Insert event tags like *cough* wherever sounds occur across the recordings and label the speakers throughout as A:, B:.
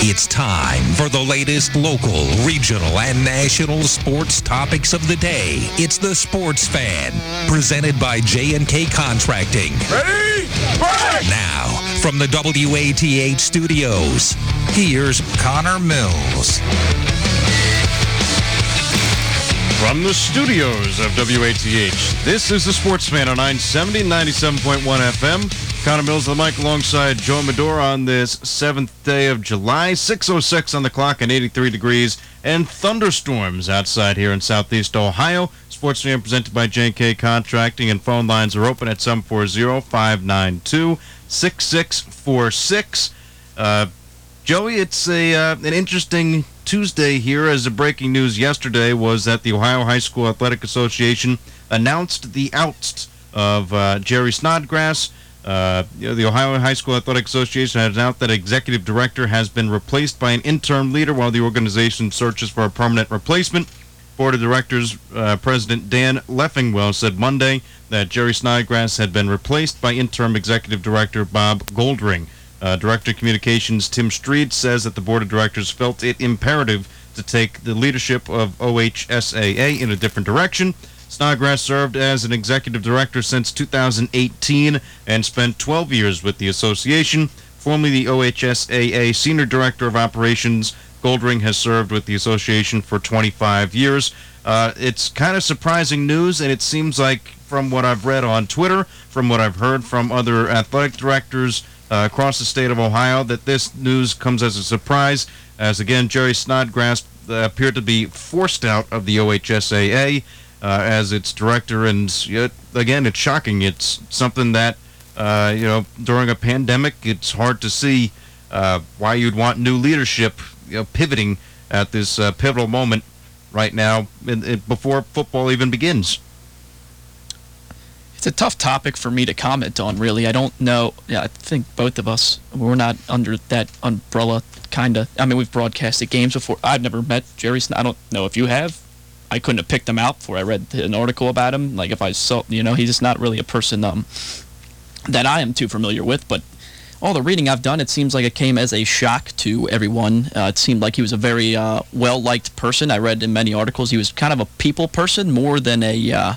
A: It's time for the latest local, regional, and national sports topics of the day. It's the Sports Fan, presented by J&K Contracting.
B: Ready? Break!
A: Now, from the WATH studios, here's Connor Mills.
C: From the studios of WATH, this is the Sports Fan on 970, 97.1 FM. Connor Mills on the mic alongside Joe Medora on this 7th day of July, 6.06 on the clock and 83 degrees, and thunderstorms outside here in southeast Ohio. Sports Sportsman presented by J&K Contracting, and phone lines are open at 740-592-6646. Uh, Joey, it's a uh, an interesting Tuesday here as the breaking news yesterday was that the Ohio High School Athletic Association announced the oust of uh, Jerry Snodgrass. Uh, the Ohio High School Athletic Association has announced that executive director has been replaced by an interim leader while the organization searches for a permanent replacement. Board of Directors uh, President Dan Leffingwell said Monday that Jerry Snodgrass had been replaced by interim executive director Bob Goldring. Uh, Director of Communications Tim Stried says that the Board of Directors felt it imperative to take the leadership of OHSAA in a different direction. Snodgrass served as an executive director since 2018 and spent 12 years with the association. Formerly the OHSAA Senior Director of Operations, Goldring has served with the association for 25 years. Uh, it's kind of surprising news, and it seems like, from what I've read on Twitter, from what I've heard from other athletic directors, uh, across the state of Ohio that this news comes as a surprise, as again, Jerry Snodgrass uh, appeared to be forced out of the OHSAA uh, as its director. And yet, again, it's shocking. It's something that, uh, you know, during a pandemic, it's hard to see uh, why you'd want new leadership you know, pivoting at this uh, pivotal moment right now in, in, before football even begins
D: it's a tough topic for me to comment on, really. I don't know. Yeah, I think both of us, we're not under that umbrella, kind of. I mean, we've broadcasted games before. I've never met Jerry I don't know if you have. I couldn't have picked him out before I read an article about him. Like, if I saw, you know, he's just not really a person um, that I am too familiar with. But all the reading I've done, it seems like it came as a shock to everyone. Uh, it seemed like he was a very uh, well-liked person. I read in many articles he was kind of a people person more than a... Uh,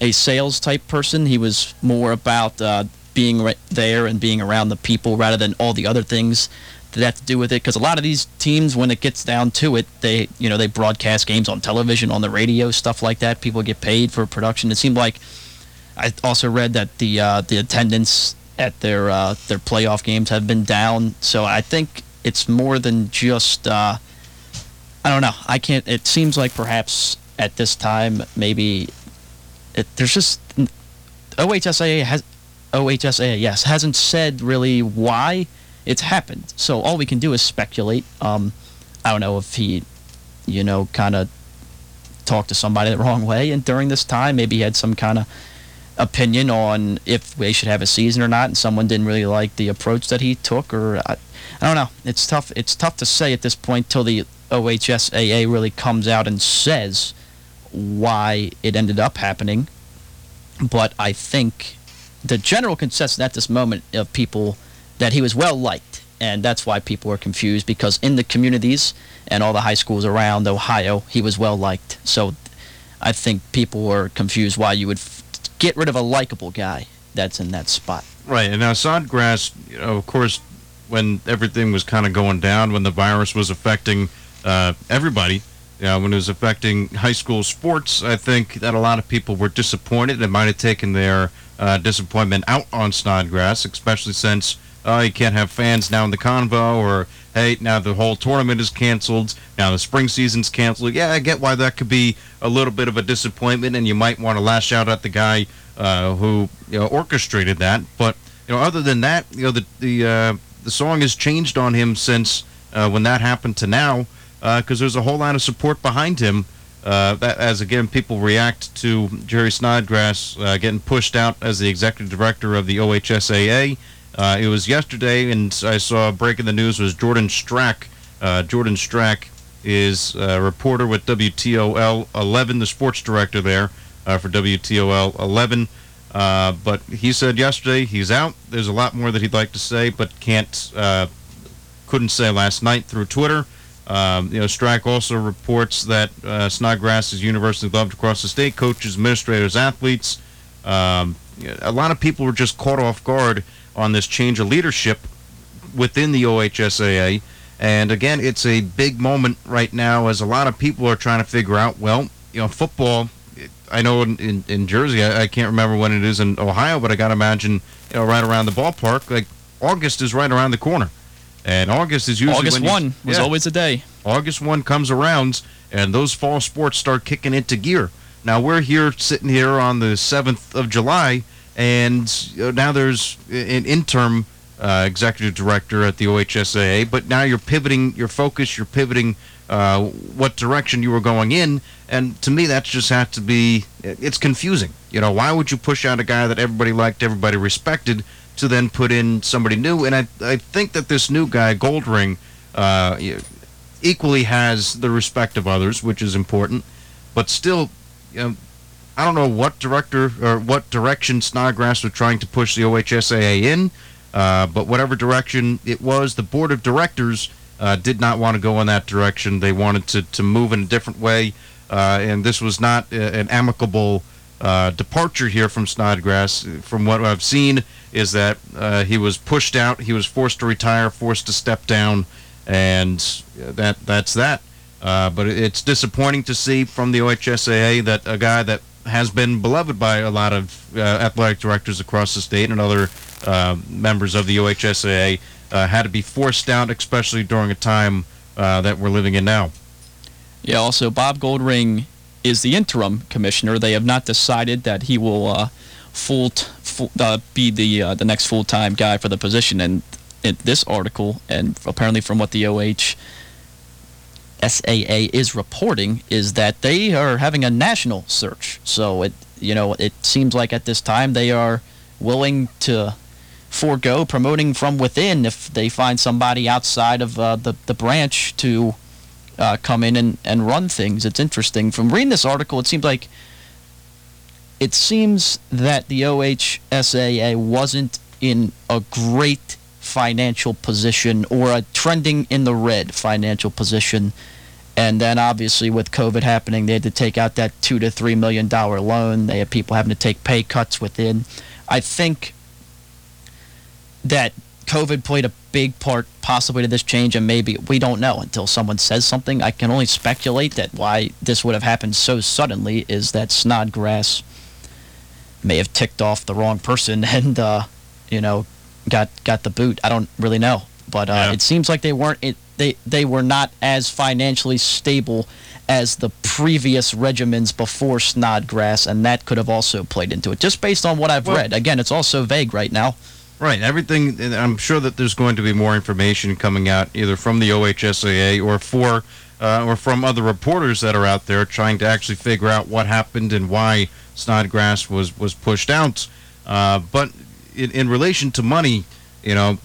D: a sales type person. He was more about uh, being right there and being around the people rather than all the other things that have to do with it. Because a lot of these teams, when it gets down to it, they you know they broadcast games on television, on the radio, stuff like that. People get paid for production. It seemed like I also read that the uh, the attendance at their uh, their playoff games have been down. So I think it's more than just. Uh, I don't know. I can't. It seems like perhaps at this time maybe it, there's just OHSAA has OHSAA yes hasn't said really why it's happened. So all we can do is speculate. Um, I don't know if he, you know, kind of talked to somebody the wrong way, and during this time maybe he had some kind of opinion on if they should have a season or not, and someone didn't really like the approach that he took, or I, I don't know. It's tough. It's tough to say at this point till the OHSAA really comes out and says why it ended up happening. But I think the general consensus at this moment of people that he was well liked, and that's why people were confused because in the communities and all the high schools around Ohio, he was well liked. So I think people were confused why you would get rid of a likable guy that's in that spot.
C: Right, and now Snodgrass, you know, of course, when everything was kind of going down, when the virus was affecting uh, everybody, yeah, when it was affecting high school sports, I think that a lot of people were disappointed and might have taken their uh, disappointment out on Snodgrass, especially since oh, you can't have fans now in the convo, or hey, now the whole tournament is canceled, now the spring season's canceled. Yeah, I get why that could be a little bit of a disappointment, and you might want to lash out at the guy uh, who you know, orchestrated that. But you know, other than that, you know, the the uh, the song has changed on him since uh, when that happened to now because uh, there's a whole lot of support behind him. That, as again, people react to Jerry Snodgrass getting pushed out as the executive director of the OHSAA. Uh, it was yesterday, and I saw breaking the news was Jordan Strack. Uh, Jordan Strack is a reporter with WTOL 11, the sports director there uh, for WTOL 11. but he said yesterday he's out. There's a lot more that he'd like to say, but can't couldn't say last night through Twitter. Um, you know, Strack also reports that uh, Snodgrass is universally loved across the state. Coaches, administrators, athletes. Um, a lot of people were just caught off guard on this change of leadership within the OHSAA. And again, it's a big moment right now as a lot of people are trying to figure out, well, you know, football. I know in, in, in Jersey, I, I can't remember when it is in Ohio, but I got to imagine, you know, right around the ballpark, like August is right around the corner. And August is usually
D: August
C: when you-
D: 1 was
C: yeah.
D: always a day.
C: August 1 comes around and those fall sports start kicking into gear. Now we're here sitting here on the 7th of July and uh, now there's an interim uh, executive director at the OHSAA, but now you're pivoting your focus, you're pivoting uh, what direction you were going in, and to me that just has to be it's confusing. You know, why would you push out a guy that everybody liked, everybody respected, to then put in somebody new? And I I think that this new guy Goldring uh, equally has the respect of others, which is important, but still, you know, I don't know what director or what direction Snodgrass was trying to push the OHSAA in, uh, but whatever direction it was, the board of directors uh, did not want to go in that direction. They wanted to, to move in a different way, uh, and this was not a, an amicable uh, departure here from Snodgrass. From what I've seen, is that uh, he was pushed out, he was forced to retire, forced to step down, and that that's that. Uh, but it's disappointing to see from the OHSAA that a guy that has been beloved by a lot of uh, athletic directors across the state and other uh, members of the OHSAA uh, had to be forced out, especially during a time uh, that we're living in now.
D: Yeah, also, Bob Goldring is the interim commissioner. They have not decided that he will uh, full, t- full be the the next full time guy for the position. And in this article, and apparently from what the OH SAA is reporting, is that they are having a national search. So it you know it seems like at this time they are willing to forego promoting from within if they find somebody outside of uh, the the branch to uh, come in and, and run things. It's interesting. From reading this article, it seems like it seems that the OHSAA wasn't in a great financial position or a trending in the red financial position. And then obviously with COVID happening, they had to take out that two to three million dollar loan. They had people having to take pay cuts within. I think that COVID played a big part possibly to this change, and maybe we don't know until someone says something. I can only speculate that why this would have happened so suddenly is that Snodgrass may have ticked off the wrong person *laughs* and uh, you know got got the boot. I don't really know, but uh,
C: Yeah.
D: it seems like they weren't it, they they were not as financially stable as the previous regimens before Snodgrass, and that could have also played into it. Just based on what I've
C: Well-
D: read. Again, it's also vague right now.
C: Right. Everything. I'm sure that there's going to be more information coming out either from the OHSAA or for uh, or from other reporters that are out there trying to actually figure out what happened and why Snodgrass was was pushed out. Uh, but in, in relation to money, you know,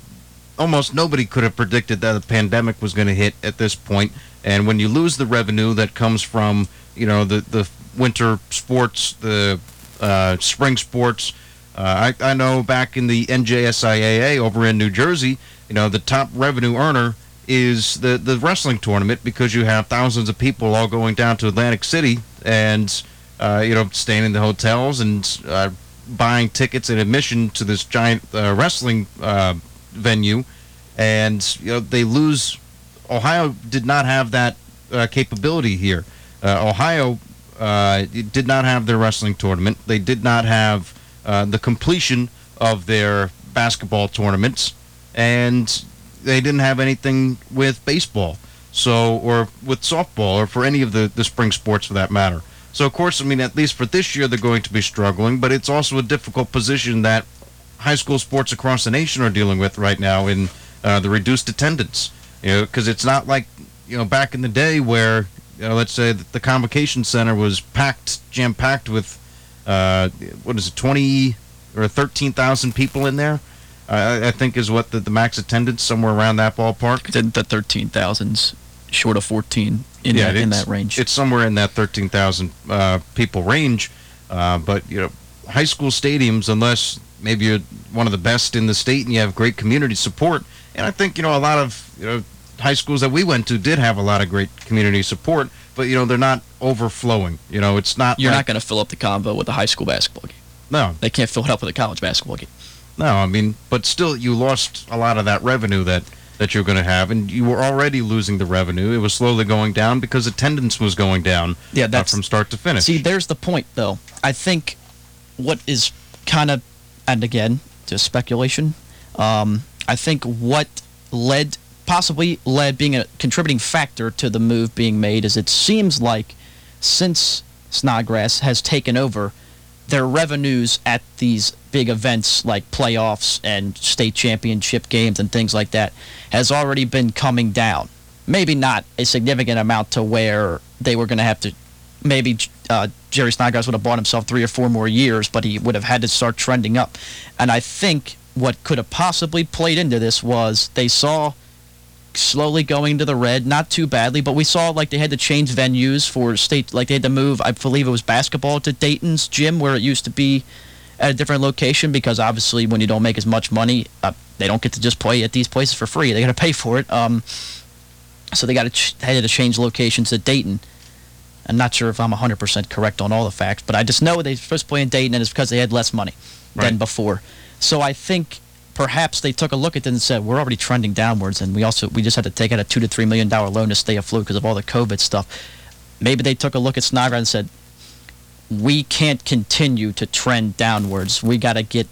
C: almost nobody could have predicted that the pandemic was going to hit at this point. And when you lose the revenue that comes from, you know, the, the winter sports, the uh, spring sports, uh, I, I know back in the NJSIAA over in New Jersey, you know, the top revenue earner is the, the wrestling tournament because you have thousands of people all going down to Atlantic City and, uh, you know, staying in the hotels and uh, buying tickets and admission to this giant uh, wrestling uh, venue. And, you know, they lose. Ohio did not have that uh, capability here. Uh, Ohio uh, did not have their wrestling tournament. They did not have uh, the completion of their basketball tournaments, and they didn't have anything with baseball, so or with softball, or for any of the the spring sports for that matter. So of course, I mean, at least for this year, they're going to be struggling, but it's also a difficult position that high school sports across the nation are dealing with right now in uh, the reduced attendance. You know, because it's not like you know back in the day where you know, let's say the convocation center was packed, jam packed with uh, what is it, twenty or thirteen thousand people in there. I I think is what the, the max attendance somewhere around that ballpark.
D: The, the 13,000's short of 14 in, that, in that range.
C: It's somewhere in that thirteen thousand uh, people range. Uh, but you know, high school stadiums, unless maybe you're one of the best in the state and you have great community support, And I think you know a lot of you know high schools that we went to did have a lot of great community support, but you know they're not overflowing. You know, it's not.
D: You're
C: like,
D: not going to fill up the convo with a high school basketball game.
C: No,
D: They can't fill it up with a college basketball game.
C: no. I mean, but still, you lost a lot of that revenue that that you're going to have, and you were already losing the revenue. It was slowly going down because attendance was going down.
D: Yeah,
C: uh,
D: that's-
C: from start to finish.
D: See, there's the point, though. I think what is kind of, and again, just speculation. Um, I think what led, possibly led, being a contributing factor to the move being made is it seems like since Snodgrass has taken over, their revenues at these big events like playoffs and state championship games and things like that has already been coming down. Maybe not a significant amount to where they were going to have to. Maybe uh, Jerry Snodgrass would have bought himself three or four more years, but he would have had to start trending up. And I think what could have possibly played into this was they saw slowly going to the red, not too badly, but we saw like they had to change venues for state, like they had to move, I believe it was basketball to Dayton's gym where it used to be at a different location because obviously when you don't make as much money, uh, they don't get to just play at these places for free. They got to pay for it. Um, so they got to ch- they had to change locations to Dayton. I'm not sure if I'm 100% correct on all the facts, but I just know they first to play in Dayton, and it's because they had less money than before. So I think perhaps they took a look at it and said, "We're already trending downwards, and we also we just had to take out a two to three million dollar loan to stay afloat because of all the COVID stuff." Maybe they took a look at Snodgrass and said, "We can't continue to trend downwards. We got to get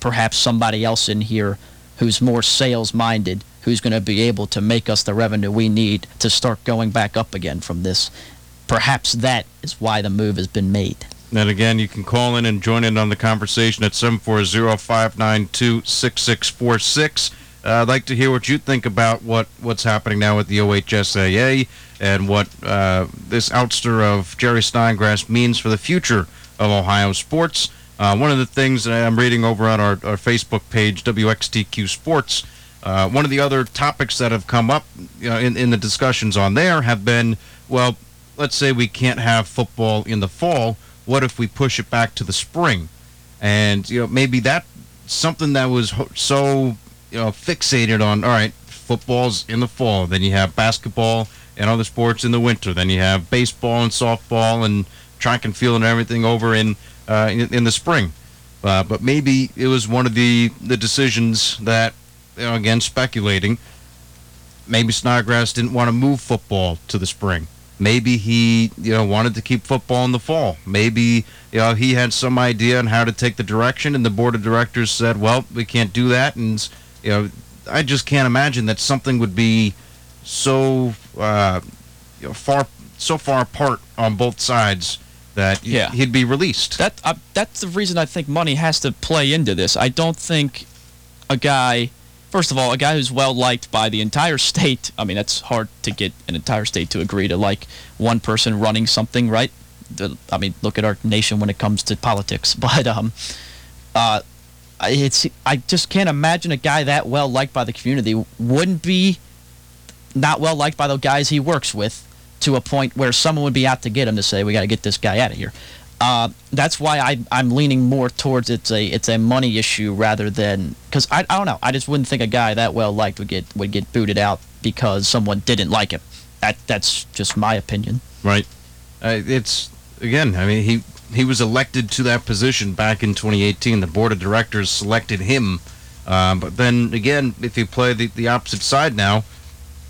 D: perhaps somebody else in here who's more sales minded." Who's going to be able to make us the revenue we need to start going back up again from this? Perhaps that is why the move has been made.
C: And again, you can call in and join in on the conversation at 740-592-6646. Uh, I'd like to hear what you think about what, what's happening now with the OHSAA and what uh, this ouster of Jerry Snodgrass means for the future of Ohio sports. Uh, one of the things that I'm reading over on our, our Facebook page, WXTQ Sports, uh, one of the other topics that have come up you know, in, in the discussions on there have been, well, let's say we can't have football in the fall. What if we push it back to the spring? And you know, maybe that something that was so you know fixated on. All right, football's in the fall. Then you have basketball and other sports in the winter. Then you have baseball and softball and track and field and everything over in uh, in, in the spring. Uh, but maybe it was one of the the decisions that you know, again speculating. Maybe Snodgrass didn't want to move football to the spring. Maybe he, you know, wanted to keep football in the fall. Maybe, you know, he had some idea on how to take the direction, and the board of directors said, "Well, we can't do that." And you know, I just can't imagine that something would be so, uh, you know, far so far apart on both sides that
D: Yeah.
C: he'd be released.
D: That uh, that's the reason I think money has to play into this. I don't think a guy, first of all, a guy who's well liked by the entire state. I mean, that's hard to get an entire state to agree to like one person running something, right? I mean, look at our nation when it comes to politics. *laughs* But um, uh, it's I just can't imagine a guy that well liked by the community wouldn't be not well liked by the guys he works with to a point where someone would be out to get him to say we got to get this guy out of here. Uh, that's why I, I'm leaning more towards it's a it's a money issue rather than because I, I don't know I just wouldn't think a guy that well liked would get would get booted out because someone didn't like him. That that's just my opinion.
C: Right. Uh, it's again. I mean, he he was elected to that position back in 2018. The board of directors selected him. Um, but then again, if you play the, the opposite side now,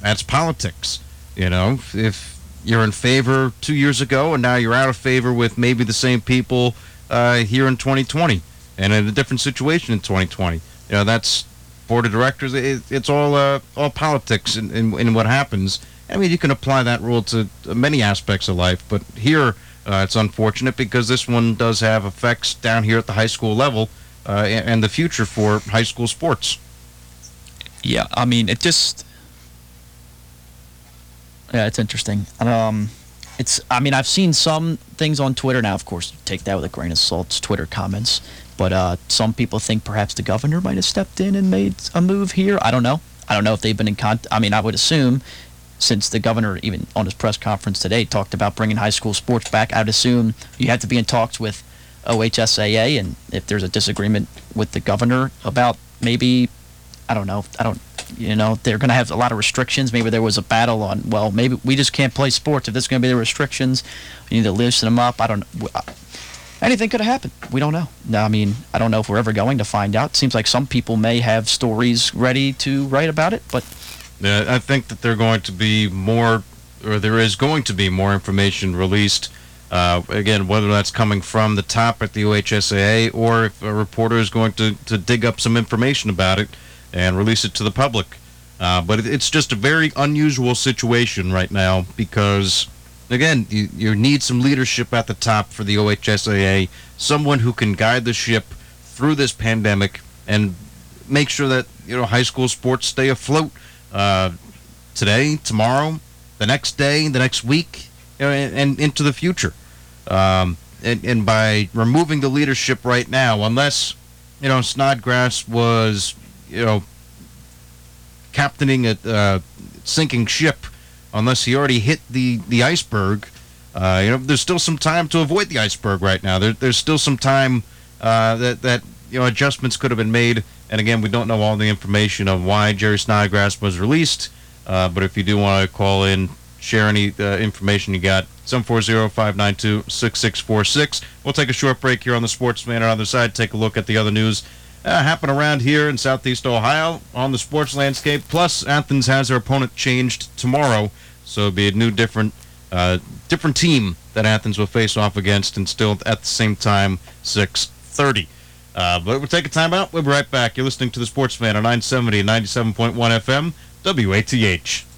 C: that's politics. You know, if you're in favor two years ago and now you're out of favor with maybe the same people uh, here in 2020 and in a different situation in 2020, you know, that's board of directors. It, it's all uh, all politics in, in, in what happens. I mean, you can apply that rule to many aspects of life, but here uh, it's unfortunate because this one does have effects down here at the high school level uh, and, and the future for high school sports.
D: Yeah, I mean it just yeah, it's interesting. Um, it's I mean I've seen some things on Twitter now. Of course, take that with a grain of salt. It's Twitter comments, but uh, some people think perhaps the governor might have stepped in and made a move here. I don't know. I don't know if they've been in contact. I mean, I would assume since the governor even on his press conference today talked about bringing high school sports back, I'd assume you have to be in talks with OHSAA, and if there's a disagreement with the governor about maybe I don't know. I don't. You know, they're going to have a lot of restrictions. Maybe there was a battle on. Well, maybe we just can't play sports if there's going to be the restrictions. We need to loosen them up. I don't. Anything could have happened. We don't know. No, I mean, I don't know if we're ever going to find out. It seems like some people may have stories ready to write about it, but
C: Yeah, I think that they're going to be more, or there is going to be more information released. Uh, again, whether that's coming from the top at the OHSAA or if a reporter is going to, to dig up some information about it and release it to the public. Uh, but it, it's just a very unusual situation right now because, again, you, you need some leadership at the top for the OHSAA, someone who can guide the ship through this pandemic and make sure that you know high school sports stay afloat uh, today, tomorrow, the next day, the next week, you know, and, and into the future. Um, and, and by removing the leadership right now, unless you know Snodgrass was you know captaining a uh, sinking ship, unless he already hit the the iceberg. Uh, you know, there's still some time to avoid the iceberg right now. There, there's still some time uh, that that you know adjustments could have been made. And again, we don't know all the information of why Jerry Snodgrass was released. Uh, but if you do want to call in, share any uh, information you got, 740-592-6646. We'll take a short break here on the Sports Fan. On the other side, take a look at the other news uh, happen around here in Southeast Ohio on the sports landscape. Plus, Athens has their opponent changed tomorrow, so it'll be a new, different, uh, different team that Athens will face off against, and still at the same time, 6:30. Uh, but we'll take a time out. We'll be right back. You're listening to the Sports Fan on 970 97.1 FM, WATH.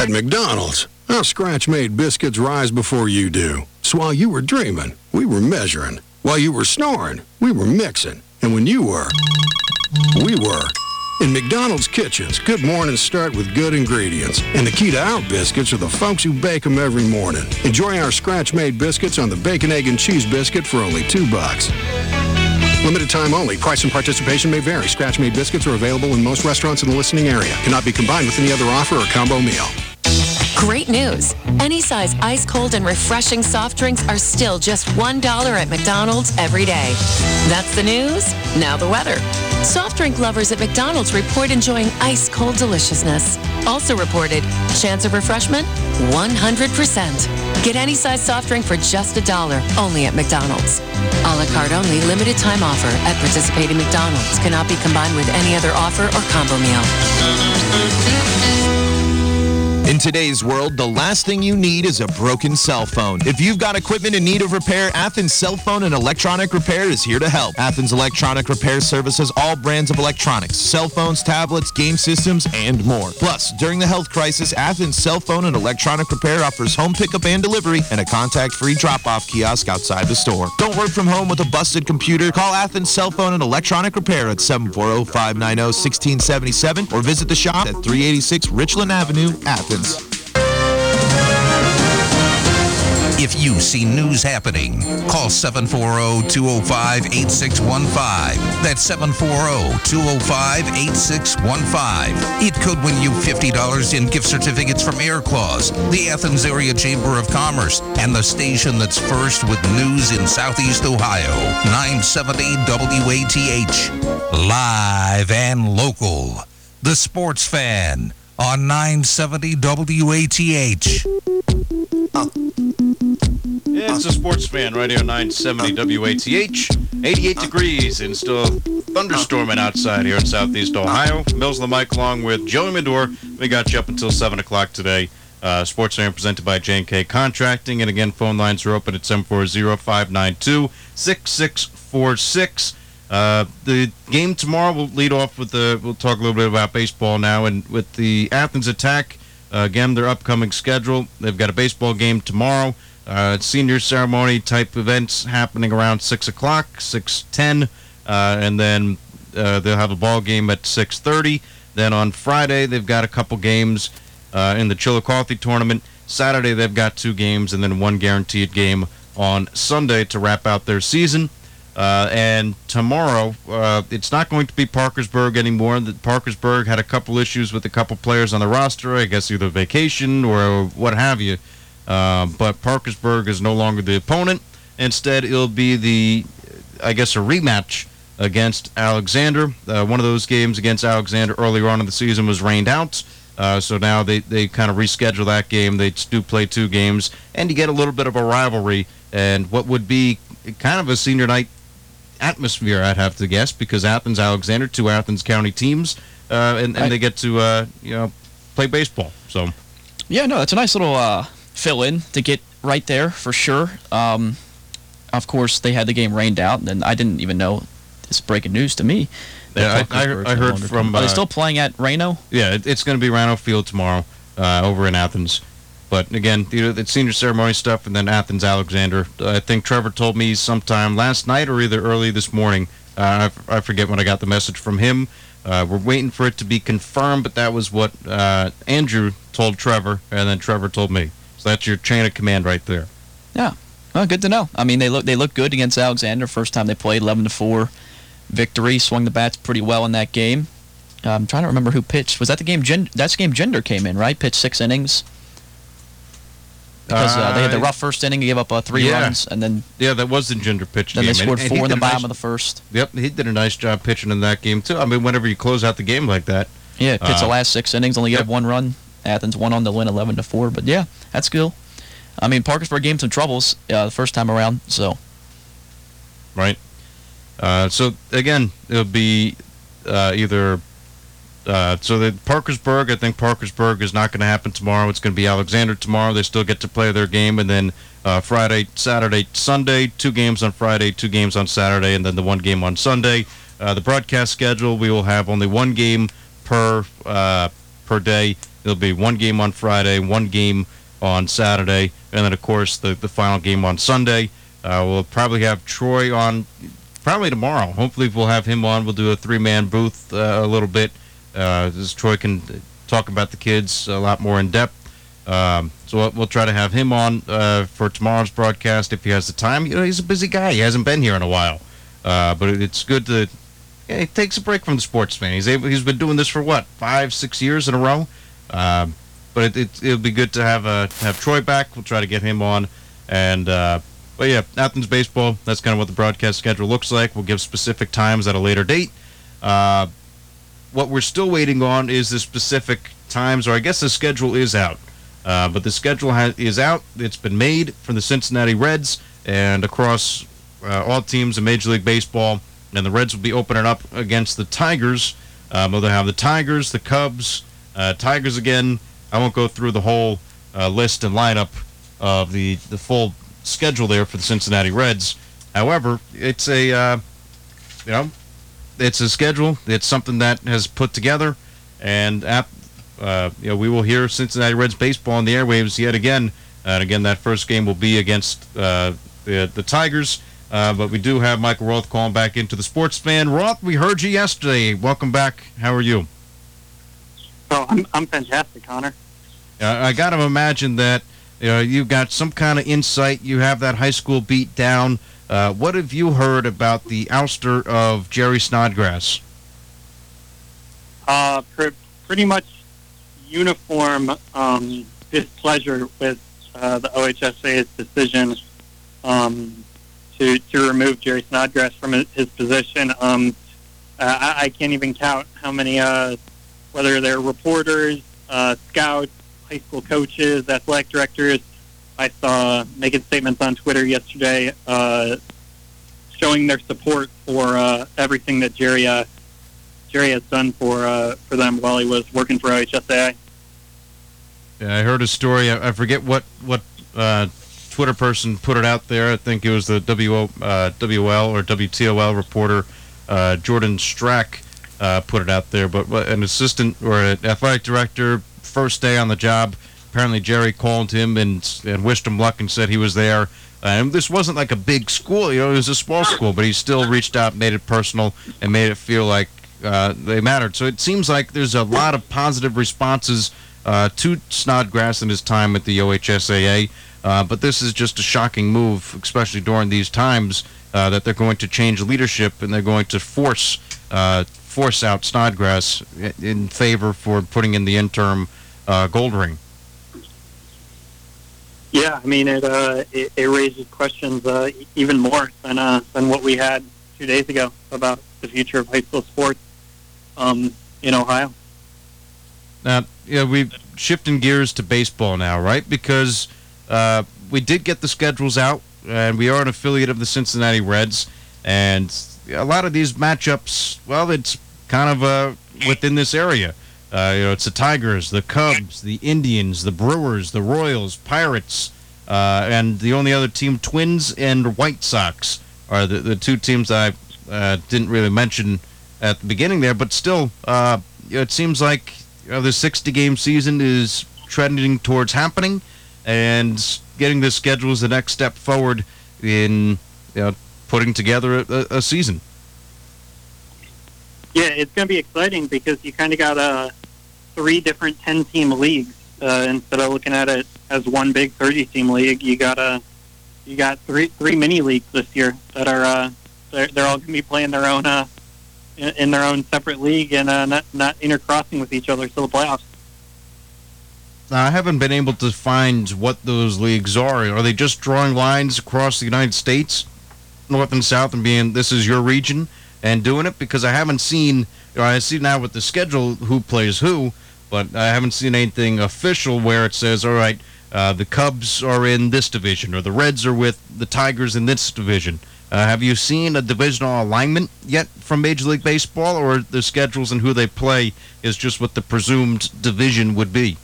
E: At McDonald's, our scratch-made biscuits rise before you do. So while you were dreaming, we were measuring. While you were snoring, we were mixing. And when you were, we were. In McDonald's kitchens, good mornings start with good ingredients. And the key to our biscuits are the folks who bake them every morning. Enjoy our scratch-made biscuits on the bacon, egg, and cheese biscuit for only two bucks. Limited time only. Price and participation may vary. Scratch-made biscuits are available in most restaurants in the listening area. Cannot be combined with any other offer or combo meal.
F: Great news! Any size ice cold and refreshing soft drinks are still just $1 at McDonald's every day. That's the news. Now the weather. Soft drink lovers at McDonald's report enjoying ice cold deliciousness. Also reported, chance of refreshment 100%. Get any size soft drink for just a dollar only at McDonald's. A la carte only, limited time offer at participating McDonald's. Cannot be combined with any other offer or combo meal.
G: In today's world, the last thing you need is a broken cell phone. If you've got equipment in need of repair, Athens Cell Phone and Electronic Repair is here to help. Athens Electronic Repair services all brands of electronics, cell phones, tablets, game systems, and more. Plus, during the health crisis, Athens Cell Phone and Electronic Repair offers home pickup and delivery and a contact-free drop-off kiosk outside the store. Don't work from home with a busted computer. Call Athens Cell Phone and Electronic Repair at 740-590-1677 or visit the shop at 386 Richland Avenue, Athens.
A: If you see news happening, call 740-205-8615. That's 740-205-8615. It could win you $50 in gift certificates from Air Claus, the Athens Area Chamber of Commerce, and the station that's first with news in Southeast Ohio. 970 WATH. Live and local. The Sports Fan on 970 WATH.
C: It's a sports fan right here, 970 WATH. 88 degrees and still thunderstorming outside here in southeast Ohio. Mills the mic along with Joey Medor. We got you up until 7 o'clock today. Uh, sports fan presented by J&K Contracting. And again, phone lines are open at 740-592-6646. Uh, the game tomorrow will lead off with the. We'll talk a little bit about baseball now, and with the Athens attack. Uh, again, their upcoming schedule. They've got a baseball game tomorrow. Uh, senior ceremony type events happening around six o'clock, six ten, uh, and then uh, they'll have a ball game at six thirty. Then on Friday, they've got a couple games in the Chillicothe tournament. Saturday, they've got two games and then one guaranteed game on Sunday to wrap out their season. Uh, and tomorrow, uh, it's not going to be Parkersburg anymore. The Parkersburg had a couple issues with a couple players on the roster, I guess either vacation or what have you. Uh, but Parkersburg is no longer the opponent. Instead, it'll be the, I guess, a rematch against Alexander. Uh, one of those games against Alexander earlier on in the season was rained out. Uh, so now they, they kind of reschedule that game. They do play two games, and you get a little bit of a rivalry and what would be kind of a senior night atmosphere, I'd have to guess, because Athens, Alexander, two Athens County teams, uh, and, and they get to uh, you know play baseball. So
D: yeah, no, it's a nice little uh, fill in to get right there for sure. Um, of course, they had the game rained out, and I didn't even know this breaking news to me.
C: Yeah, I, I, I heard from.
D: Are they still playing at Reno?
C: Yeah, it, it's going to be Reno Field tomorrow uh, over in Athens. But again, you know, senior ceremony stuff, and then Athens Alexander. I think Trevor told me sometime last night or either early this morning. Uh, I, I forget when I got the message from him. Uh, we're waiting for it to be confirmed, but that was what uh, Andrew told Trevor, and then Trevor told me. So that's your chain of command right there.
D: Yeah, well, good to know. I mean, they look they look good against Alexander. First time they played, 11 to four victory. Swung the bats pretty well in that game. I'm trying to remember who pitched. Was that the game? Gen- that's the game. Gender came in, right? Pitched six innings because uh, they had the rough first inning, He gave up uh, three
C: yeah.
D: runs, and then
C: yeah, that was the Gender pitch.
D: Then
C: game.
D: they scored
C: and,
D: four
C: and
D: in the bottom
C: nice,
D: of the first.
C: Yep, he did a nice job pitching in that game too. I mean, whenever you close out the game like that.
D: Yeah, pitched uh, the last six innings, only yep. one run. Athens won on the win, eleven to four. But yeah, that's cool. I mean, Parkersburg gave him some troubles uh, the first time around, so.
C: Right. Uh, so again, it'll be uh, either uh, so the Parkersburg, I think Parkersburg is not going to happen tomorrow. It's going to be Alexander tomorrow. They still get to play their game, and then uh, Friday, Saturday, Sunday, two games on Friday, two games on Saturday, and then the one game on Sunday. Uh, the broadcast schedule, we will have only one game per uh, per day. It'll be one game on Friday, one game on Saturday, and then of course the the final game on Sunday. Uh, we'll probably have Troy on probably tomorrow. Hopefully we'll have him on. We'll do a three man booth uh, a little bit uh, this Troy can talk about the kids a lot more in depth. Um, so we'll try to have him on uh, for tomorrow's broadcast if he has the time. You know, he's a busy guy. He hasn't been here in a while, uh, but it's good to. Yeah, he takes a break from the sports fan. He's able. He's been doing this for what five, six years in a row. Um, but it, it, will be good to have uh, have Troy back. We'll try to get him on, and uh, but yeah, Athens baseball. That's kind of what the broadcast schedule looks like. We'll give specific times at a later date. Uh, what we're still waiting on is the specific times, or I guess the schedule is out. Uh, but the schedule ha- is out. It's been made for the Cincinnati Reds and across uh, all teams in Major League Baseball. And the Reds will be opening up against the Tigers. Um, they'll have the Tigers, the Cubs, uh, Tigers again. I won't go through the whole uh, list and lineup of the, the full schedule there for the Cincinnati Reds. However, it's a uh, you know it's a schedule. It's something that has put together, and uh, you know we will hear Cincinnati Reds baseball on the airwaves yet again. And again, that first game will be against uh, the the Tigers. Uh, but we do have Michael Roth calling back into the sports fan. Roth, we heard you yesterday. Welcome back. How are you?
H: Oh, I'm I'm fantastic, Connor.
C: I got to imagine that you know, you've got some kind of insight. You have that high school beat down. Uh, what have you heard about the ouster of Jerry Snodgrass?
H: Uh, pr- pretty much uniform um, displeasure with uh, the OHSA's decision um, to to remove Jerry Snodgrass from his position. Um, I, I, can't even count how many, uh, whether they're reporters, uh, scouts, high school coaches, athletic directors, I saw making statements on Twitter yesterday uh, showing their support for uh, everything that Jerry uh, Jerry has done for uh, for them while he was working for OHSAA.
C: Yeah, I heard a story. I, forget what what uh, Twitter person put it out there. I think it was the WO, uh, WL or WTOL reporter Jordan Strack put it out there. But an assistant or an athletic director, first day on the job apparently Jerry called him and and wished him luck and said he was there. And this wasn't like a big school, you know, it was a small school, but he still reached out, made it personal, and made it feel like uh, they mattered. So it seems like there's a lot of positive responses uh, to Snodgrass and his time at the OHSAA. Uh, but this is just a shocking move, especially during these times, uh, that they're going to change leadership and they're going to force uh, force out Snodgrass in favor for putting in the interim uh, Goldring.
H: Yeah, I mean it. Uh, it, it raises questions uh, even more than uh, than what we had two days ago about the future of high school sports um, in Ohio.
C: Now, yeah, we're shifting gears to baseball now, right? Because uh, we did get the schedules out, and we are an affiliate of the Cincinnati Reds, and a lot of these matchups, well, it's kind of uh, within this area. Uh, you know, it's the Tigers, the Cubs, the Indians, the Brewers, the Royals, Pirates, uh, and the only other team, Twins and White Sox, are the, the two teams I uh, didn't really mention at the beginning there. But still, uh, you know, it seems like you know, the 60 game season is trending towards happening, and getting the schedule is the next step forward in you know, putting together a, a season.
H: Yeah, it's going to be exciting because you kind of got a three different 10 team leagues uh, instead of looking at it as one big 30 team league. You got a you got three three mini leagues this year that are uh, they're, they're all going to be playing their own uh, in, in their own separate league and uh, not not intercrossing with each other till the playoffs.
C: Now, I haven't been able to find what those leagues are. Are they just drawing lines across the United States, north and south, and being this is your region and doing it? Because I haven't seen. I see now with the schedule who plays who, but I haven't seen anything official where it says, all right, uh, the Cubs are in this division or the Reds are with the Tigers in this division. Uh, have you seen a divisional alignment yet from Major League Baseball, or the schedules and who they play is just what the presumed division would be?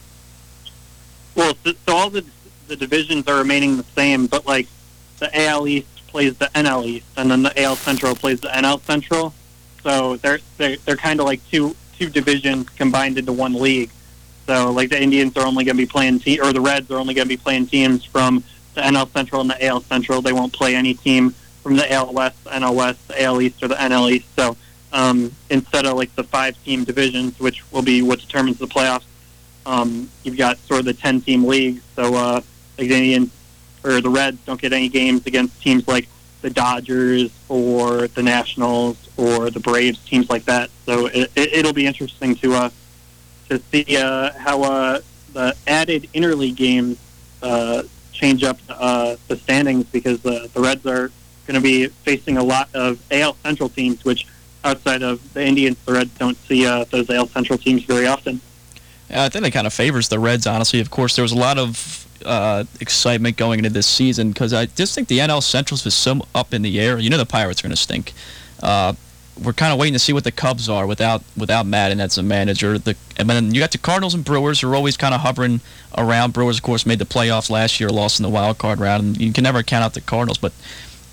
H: Well, so, so all the the divisions are remaining the same, but like the AL East plays the NL East, and then the AL Central plays the NL Central. So they're they're, they're kind of like two two divisions combined into one league. So like the Indians are only going to be playing te- or the Reds are only going to be playing teams from the NL Central and the AL Central. They won't play any team from the AL West, NL West, the AL East, or the NL East. So um, instead of like the five team divisions, which will be what determines the playoffs, um, you've got sort of the ten team league. So uh, like the Indians or the Reds don't get any games against teams like the Dodgers or the Nationals or the Braves, teams like that. So it, it, will be interesting to uh, to see uh, how uh, the added interleague games uh, change up uh, the standings because uh, the Reds are going to be facing a lot of AL Central teams, which outside of the Indians, the Reds don't see uh, those AL Central teams very often.
D: Yeah, I think it kind of favors the Reds, honestly. Of course, there was a lot of uh, excitement going into this season because I just think the NL Centrals was so up in the air. You know the Pirates are going to stink. Uh, we're kind of waiting to see what the Cubs are without without Maddon as a manager. The and then you got the Cardinals and Brewers who are always kind of hovering around. Brewers, of course, made the playoffs last year, lost in the wild card round, and you can never count out the Cardinals. But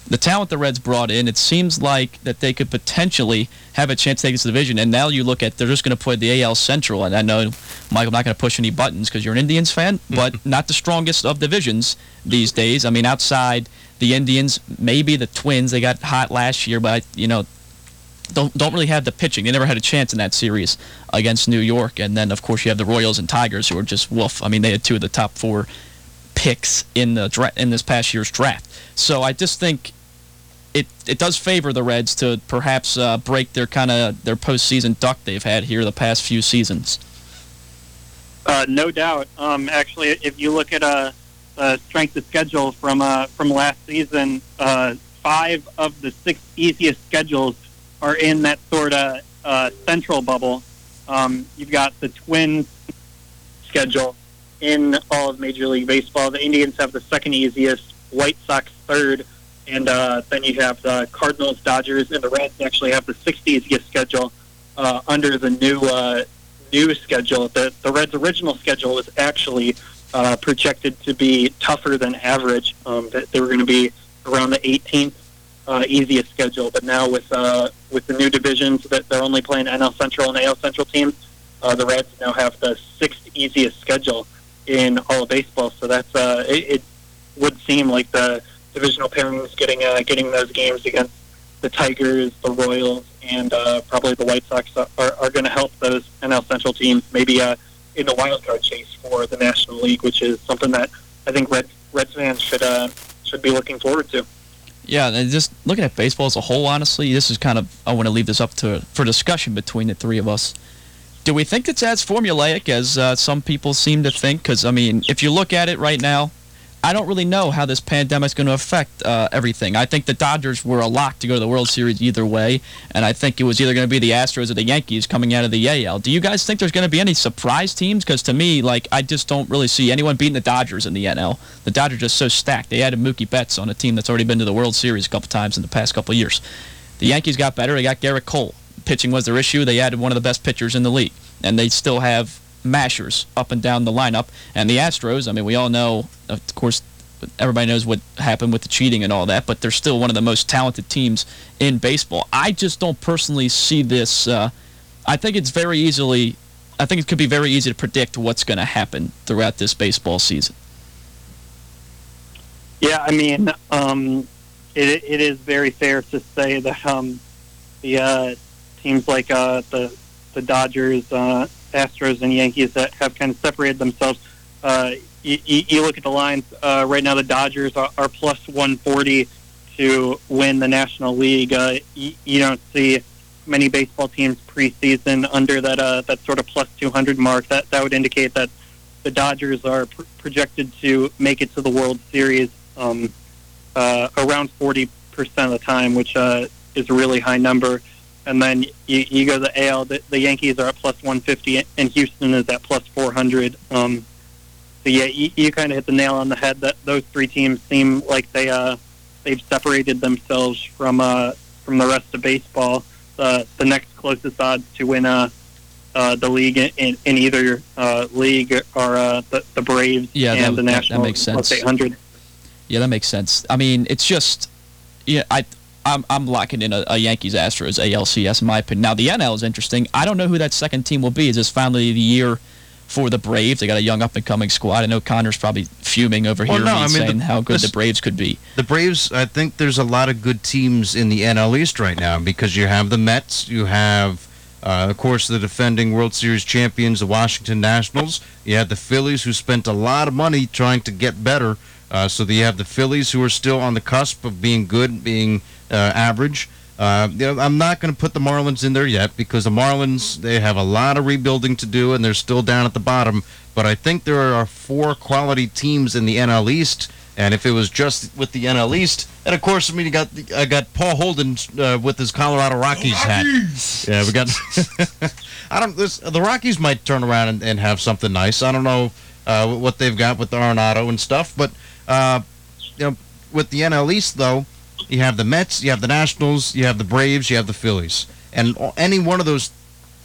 D: the talent the Reds brought in, it seems like that they could potentially have a chance to take this division. And now you look at they're just going to play the AL Central, and I know Mike, I'm not going to push any buttons because you're an Indians fan, *laughs* but not the strongest of divisions these days. I mean, outside the Indians, maybe the Twins, they got hot last year, but you know don't don't really have the pitching. They never had a chance in that series against New York. And then of course you have the Royals and Tigers who are just woof. I mean they had two of the top four picks in the dra- in this past year's draft. So I just think it it does favor the Reds to perhaps uh, break their kind of their postseason duck they've had here the past few seasons.
H: Uh, no doubt. Um, actually, if you look at a, a strength of schedule from uh, from last season, uh, five of the six easiest schedules are in that sort of uh, central bubble. Um, you've got the Twins schedule in all of Major League Baseball. The Indians have the second easiest, White Sox third, and uh, then you have the Cardinals, Dodgers, and the Reds actually have the sixth easiest schedule uh, under the new uh, new schedule. The the Reds' original schedule was actually uh, projected to be tougher than average. Um, that they were going to be around the 18th uh, easiest schedule. But now with uh, with the new divisions that they're only playing NL Central and AL Central teams, uh, the Reds now have the sixth easiest schedule in all of baseball. So that's uh, it, it would seem like the divisional pairings getting uh, getting those games against the Tigers, the Royals, and uh, probably the White Sox are, are going to help those NL Central teams maybe uh, in the wild card chase for the National League, which is something that I think Red Reds fans should uh, should be looking forward to.
D: Yeah, and just looking at baseball as a whole, honestly, this is kind of I want to leave this up to for discussion between the three of us. Do we think it's as formulaic as uh, some people seem to think? Because I mean, if you look at it right now, I don't really know how this pandemic's going to affect uh, everything. I think the Dodgers were a lock to go to the World Series either way, and I think it was either going to be the Astros or the Yankees coming out of the AL. Do you guys think there's going to be any surprise teams? Because to me, like, I just don't really see anyone beating the Dodgers in the NL. The Dodgers are just so stacked. They added Mookie Betts on a team that's already been to the World Series a couple times in the past couple years. The Yankees got better. They got Gerrit Cole. Pitching was their issue. They added one of the best pitchers in the league, and they still have mashers up and down the lineup. And the Astros, I mean, we all know, of course, everybody knows what happened with the cheating and all that, but they're still one of the most talented teams in baseball. I just don't personally see this. Uh, I think it's very easily, I think it could be very easy to predict what's going to happen throughout this baseball season.
H: Yeah, I mean, um, it, it is very fair to say that um, the uh, teams like uh, the the Dodgers, uh, Astros, and Yankees that have kind of separated themselves uh, you, you, look at the lines uh, right now. The Dodgers are, are plus 140 to win the National League. Uh, you, you, don't see many baseball teams preseason under that uh, that sort of plus 200 mark. That that would indicate that the Dodgers are pr- projected to make it to the World Series um, uh, around 40 percent of the time, which uh, is a really high number. And then you, you go to the AL. The, the Yankees are at plus 150, and Houston is at plus 400. Um, so yeah, you, you kind of hit the nail on the head. That those three teams seem like they uh, they've separated themselves from uh, from the rest of baseball. Uh, the next closest odds to win uh, uh, the league in, in either uh, league are uh, the, the Braves
D: yeah,
H: and
D: that,
H: the Nationals.
D: That makes sense.
H: 800.
D: Yeah, that makes sense. I mean, it's just yeah, I. I'm, I'm locking in a, a Yankees Astros ALCS in my opinion. Now the NL is interesting. I don't know who that second team will be. Is this finally the year for the Braves. They got a young up and coming squad. I know Connor's probably fuming over
C: well,
D: here
C: no, I mean,
D: saying
C: the,
D: how good the Braves could be.
C: The Braves, I think there's a lot of good teams in the NL East right now because you have the Mets, you have. Uh, of course, the defending World Series champions, the Washington Nationals. You have the Phillies, who spent a lot of money trying to get better. Uh, so you have the Phillies, who are still on the cusp of being good, being uh, average. Uh, you know, I'm not going to put the Marlins in there yet because the Marlins they have a lot of rebuilding to do and they're still down at the bottom. But I think there are four quality teams in the NL East, and if it was just with the NL East, and of course, I mean, you got I got Paul Holden uh, with his Colorado Rockies, Rockies. hat. Yeah, we got. *laughs* I don't. This, the Rockies might turn around and, and have something nice. I don't know uh, what they've got with the Arenado and stuff, but uh, you know, with the NL East though you have the Mets, you have the Nationals, you have the Braves, you have the Phillies. And any one of those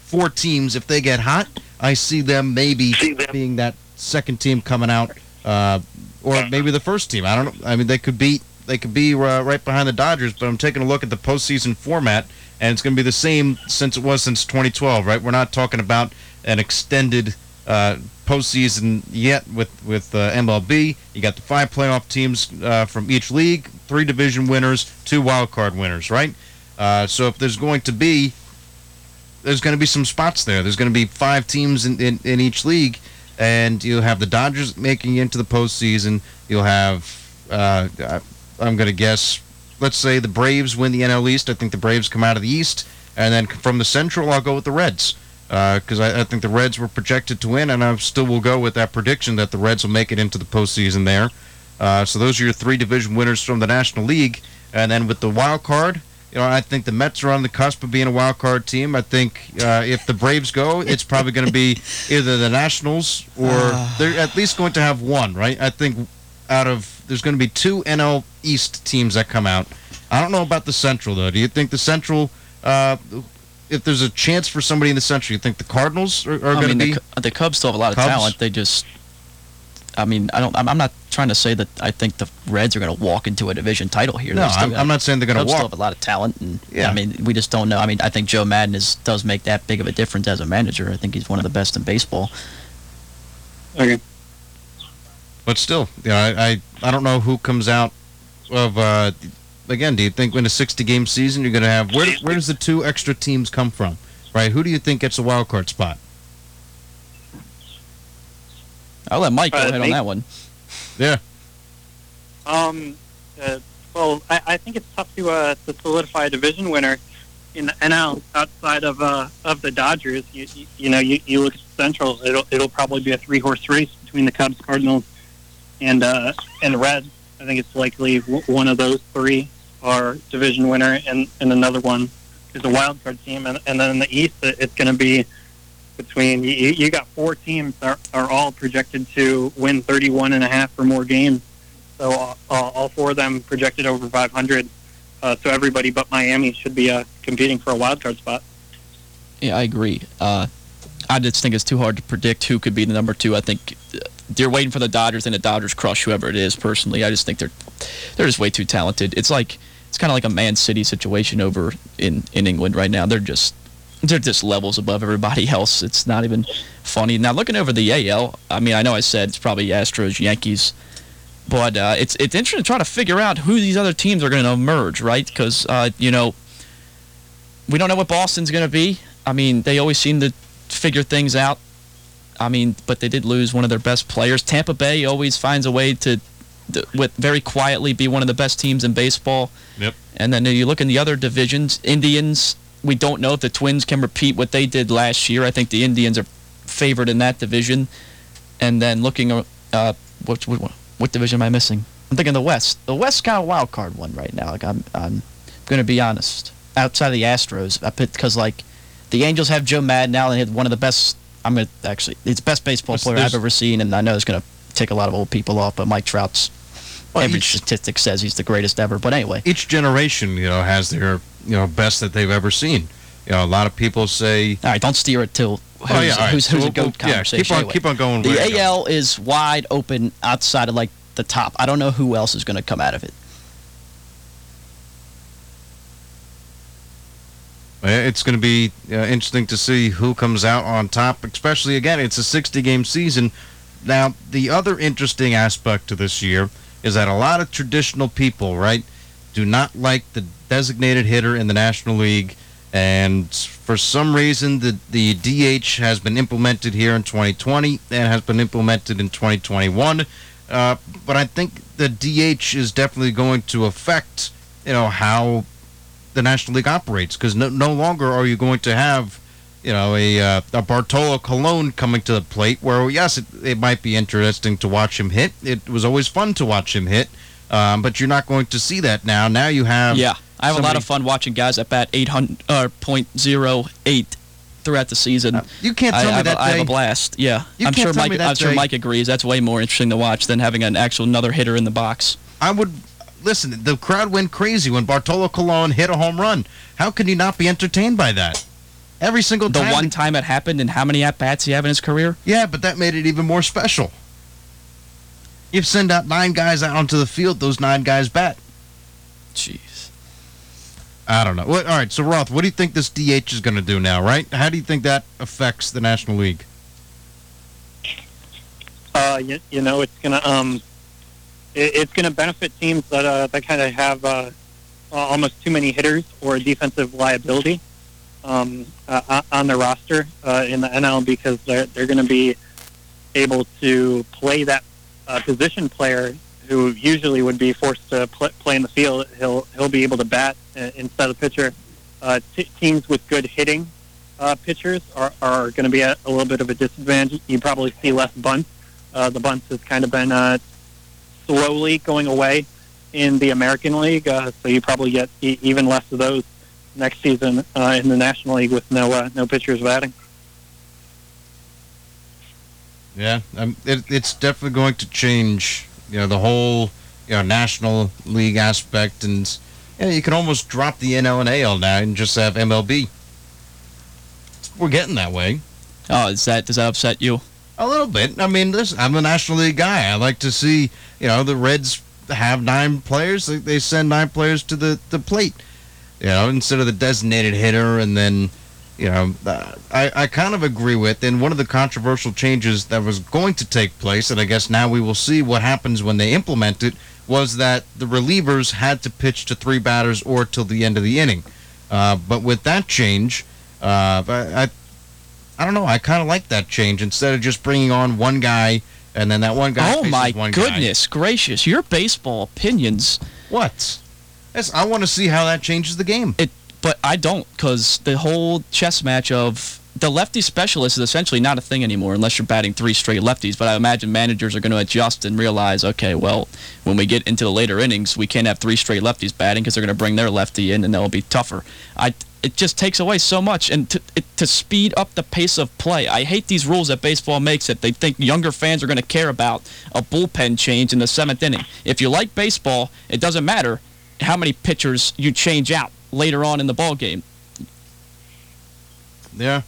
C: four teams, if they get hot, I see them maybe being that second team coming out, uh, or maybe the first team. I don't know. I mean, they could beat, they could be uh, right behind the Dodgers. But I'm taking a look at the postseason format, and it's going to be the same since it was since 2012. Right? We're not talking about an extended uh, postseason yet with with uh, MLB. You got the five playoff teams uh, from each league, three division winners, two wild card winners, right? Uh, so if there's going to be there's going to be some spots there. There's going to be five teams in, in, in each league, and you'll have the Dodgers making into the postseason. You'll have, uh, I'm going to guess, let's say the Braves win the NL East. I think the Braves come out of the East, and then from the Central, I'll go with the Reds because uh, I, I, think the Reds were projected to win, and I still will go with that prediction that the Reds will make it into the postseason there. Uh, so those are your three division winners from the National League, and then with the wild card, you know, I think the Mets are on the cusp of being a wild card team. I think uh, if the Braves go, it's probably going to be *laughs* either the Nationals or uh. they're at least going to have one, right? I think out of there's going to be two NL East teams that come out. I don't know about the Central though. Do you think the Central? Uh, if there's a chance for somebody in the Central, you think the Cardinals are, are going to be?
D: The, the Cubs still have a lot of Cubs? talent. They just, I mean, I don't. I'm, I'm, not trying to say that I think the Reds are going to walk into a division title here.
C: No, I'm, I'm, not saying they're going to walk.
D: Still have a lot of talent, and yeah. I mean, we just don't know. I mean, I think Joe Maddon is, does make that big of a difference as a manager. I think he's one of the best in baseball.
H: Okay.
C: But still, yeah, I, I, I don't know who comes out of uh, again, do you think in a 60 game season you're going to have where where does the two extra teams come from? Right? Who do you think gets a wild card spot?
D: I'll let Mike go
H: Uh,
D: ahead on that one.
C: Yeah.
H: Um, uh, well, I, I think it's tough to uh, to solidify a division winner in the NL outside of uh, of the Dodgers. You, you, you know, you, you look at the Central. It'll it'll probably be a three horse race between the Cubs, Cardinals, and uh, and Reds. I think it's likely w- one of those three are division winner, and, and another one is a wild card team. And, and then in the East, it- it's going to be between you, you got four teams are, are all projected to win 31 and a half or more games. So uh, all four of them projected over 500. Uh, so everybody but Miami should be uh, competing for a wild card spot.
D: Yeah, I agree. Uh, I just think it's too hard to predict who could be the number two. I think uh, they're waiting for the Dodgers, and the Dodgers crush whoever it is. Personally, I just think they're they're just way too talented. It's like it's kind of like a Man City situation over in in England right now. They're just they're just levels above everybody *laughs* else. It's not even funny. Now looking over the AL, I mean, I know I said it's probably Astros, Yankees, but uh, it's it's interesting to try to figure out who these other teams are going to emerge, right? Because uh, you know we don't know what Boston's going to be. I mean, they always seem to figure things out. I mean, but they did lose one of their best players. Tampa Bay always finds a way to, to with very quietly be one of the best teams in baseball.
C: Yep.
D: And then you look in the other divisions, Indians. We don't know if the Twins can repeat what they did last year. I think the Indians are favored in that division. And then looking, uh, what, what what division am I missing? I'm thinking the West. The West kind of wild card one right now. Like I'm I'm going to be honest. Outside of the Astros, I put because like the Angels have Joe Maddon now. They had one of the best. I'm gonna actually, it's the best baseball player I've ever seen, and I know it's gonna take a lot of old people off. But Mike Trout's
C: Well,
D: every
C: each-
D: statistic says he's the greatest ever. But anyway,
C: Each generation, you know, has their you know best that they've ever seen. You know, a lot of people say,
D: all right, don't steer it till who's,
C: Oh, yeah, right.
D: who's, who's
C: we'll-
D: a goat
C: we'll- yeah, keep on-
D: anyway.
C: keep on going
D: The AL is wide open outside of like the top. I don't know who else is going to come out of it.
C: It's going to be uh, interesting to see who comes out on top, especially again, it's a 60 game season. Now, the other interesting aspect to this year is that a lot of traditional people, right, do not like the designated hitter in the National League. And for some reason, the, the DH has been implemented here in 2020 and has been implemented in 2021. Uh, but I think the DH is definitely going to affect, you know, how the National League operates because no, no longer are you going to have, you know, a, uh, a Bartolo Colon coming to the plate where, yes, it, it might be interesting to watch him hit. It was always fun to watch him hit, um, but you're not going to see that now. Now you have.
D: Yeah, I have a lot of fun watching guys at bat 800 or .08 throughout the season.
C: Uh, you can't
D: I,
C: tell
D: I
C: me
D: have,
C: that
D: a, I have a blast. Yeah,
C: You
D: I'm sure Mike. I'm sure
C: day-
D: Mike agrees. That's way more interesting to watch than having an actual another hitter in the box.
C: I would listen. The crowd went crazy when Bartolo Colon hit a home run. How can you not be entertained by that? Every single
D: The
C: time.
D: one time it happened, and how many at bats he have in his career?
C: Yeah, but that made it even more special. You send out nine guys out onto the field. Those nine guys bat.
D: Jeez.
C: I don't know. What, all right, so Roth, what do you think this DH is going to do now? Right? How do you think that affects the National League?
H: Uh, you, you know, it's gonna um, it, it's gonna benefit teams that uh, that kind of have uh, almost too many hitters or a defensive liability um, uh, on their roster uh, in the NL because they're they're going to be able to play that uh, position player who usually would be forced to pl- play in the field. He'll he'll be able to bat uh, instead of pitcher. Uh, t- teams with good hitting uh, pitchers are, are going to be at a little bit of a disadvantage. You probably see less bunts. Uh, the bunts has kind of been uh, slowly going away in the American League, uh, so you probably get e- even less of those next season uh, in the National League with no uh, no pitchers batting.
C: Yeah, um, it, it's definitely going to change. You know, the whole you know National League aspect, and you, know, you can almost drop the NL and AL now and just have MLB. We're getting that way.
D: Oh, is that does that upset you?
C: A little bit. I mean, listen, I'm a National League guy. I like to see, you know, the Reds have nine players. They, they send nine players to the, the plate, you know, instead of the designated hitter and then, you know, I, I kind of agree with. And one of the controversial changes that was going to take place, and I guess now we will see what happens when they implement it, was that the relievers had to pitch to three batters or till the end of the inning. Uh, but with that change, uh, I, I, I don't know. I kind of like that change instead of just bringing on one guy and then that one guy.
D: Oh my
C: one guy.
D: goodness gracious! Your baseball opinions.
C: What? Yes, I want to see how that changes the game.
D: It, but I don't, because the whole chess match of the lefty specialist is essentially not a thing anymore unless you're batting three straight lefties. But I imagine managers are going to adjust and realize, okay, well, when we get into the later innings, we can't have three straight lefties batting because they're going to bring their lefty in and that'll be tougher. I it just takes away so much and to, it, to speed up the pace of play. I hate these rules that baseball makes that they think younger fans are going to care about a bullpen change in the seventh inning. If you like baseball, it doesn't matter how many pitchers you change out later on in the ball game.
C: Yeah.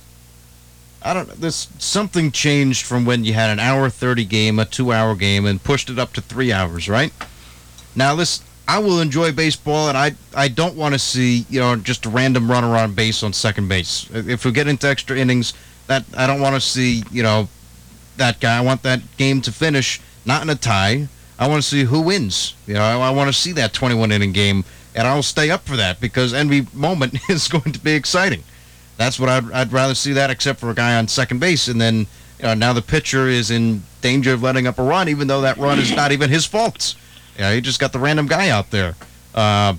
C: I don't. This something changed from when you had an hour thirty game, a two-hour game, and pushed it up to three hours, right? Now, this I will enjoy baseball, and I I don't want to see you know just a random runner on base on second base. If we get into extra innings, that I don't want to see you know that guy. I want that game to finish not in a tie. I want to see who wins. You know, I, I want to see that 21 inning game, and I'll stay up for that because every moment *laughs* is going to be exciting. That's what I'd, I'd rather see that, except for a guy on second base, and then you know, now the pitcher is in danger of letting up a run, even though that run is not even his fault. Yeah, he just got the random guy out there. Uh,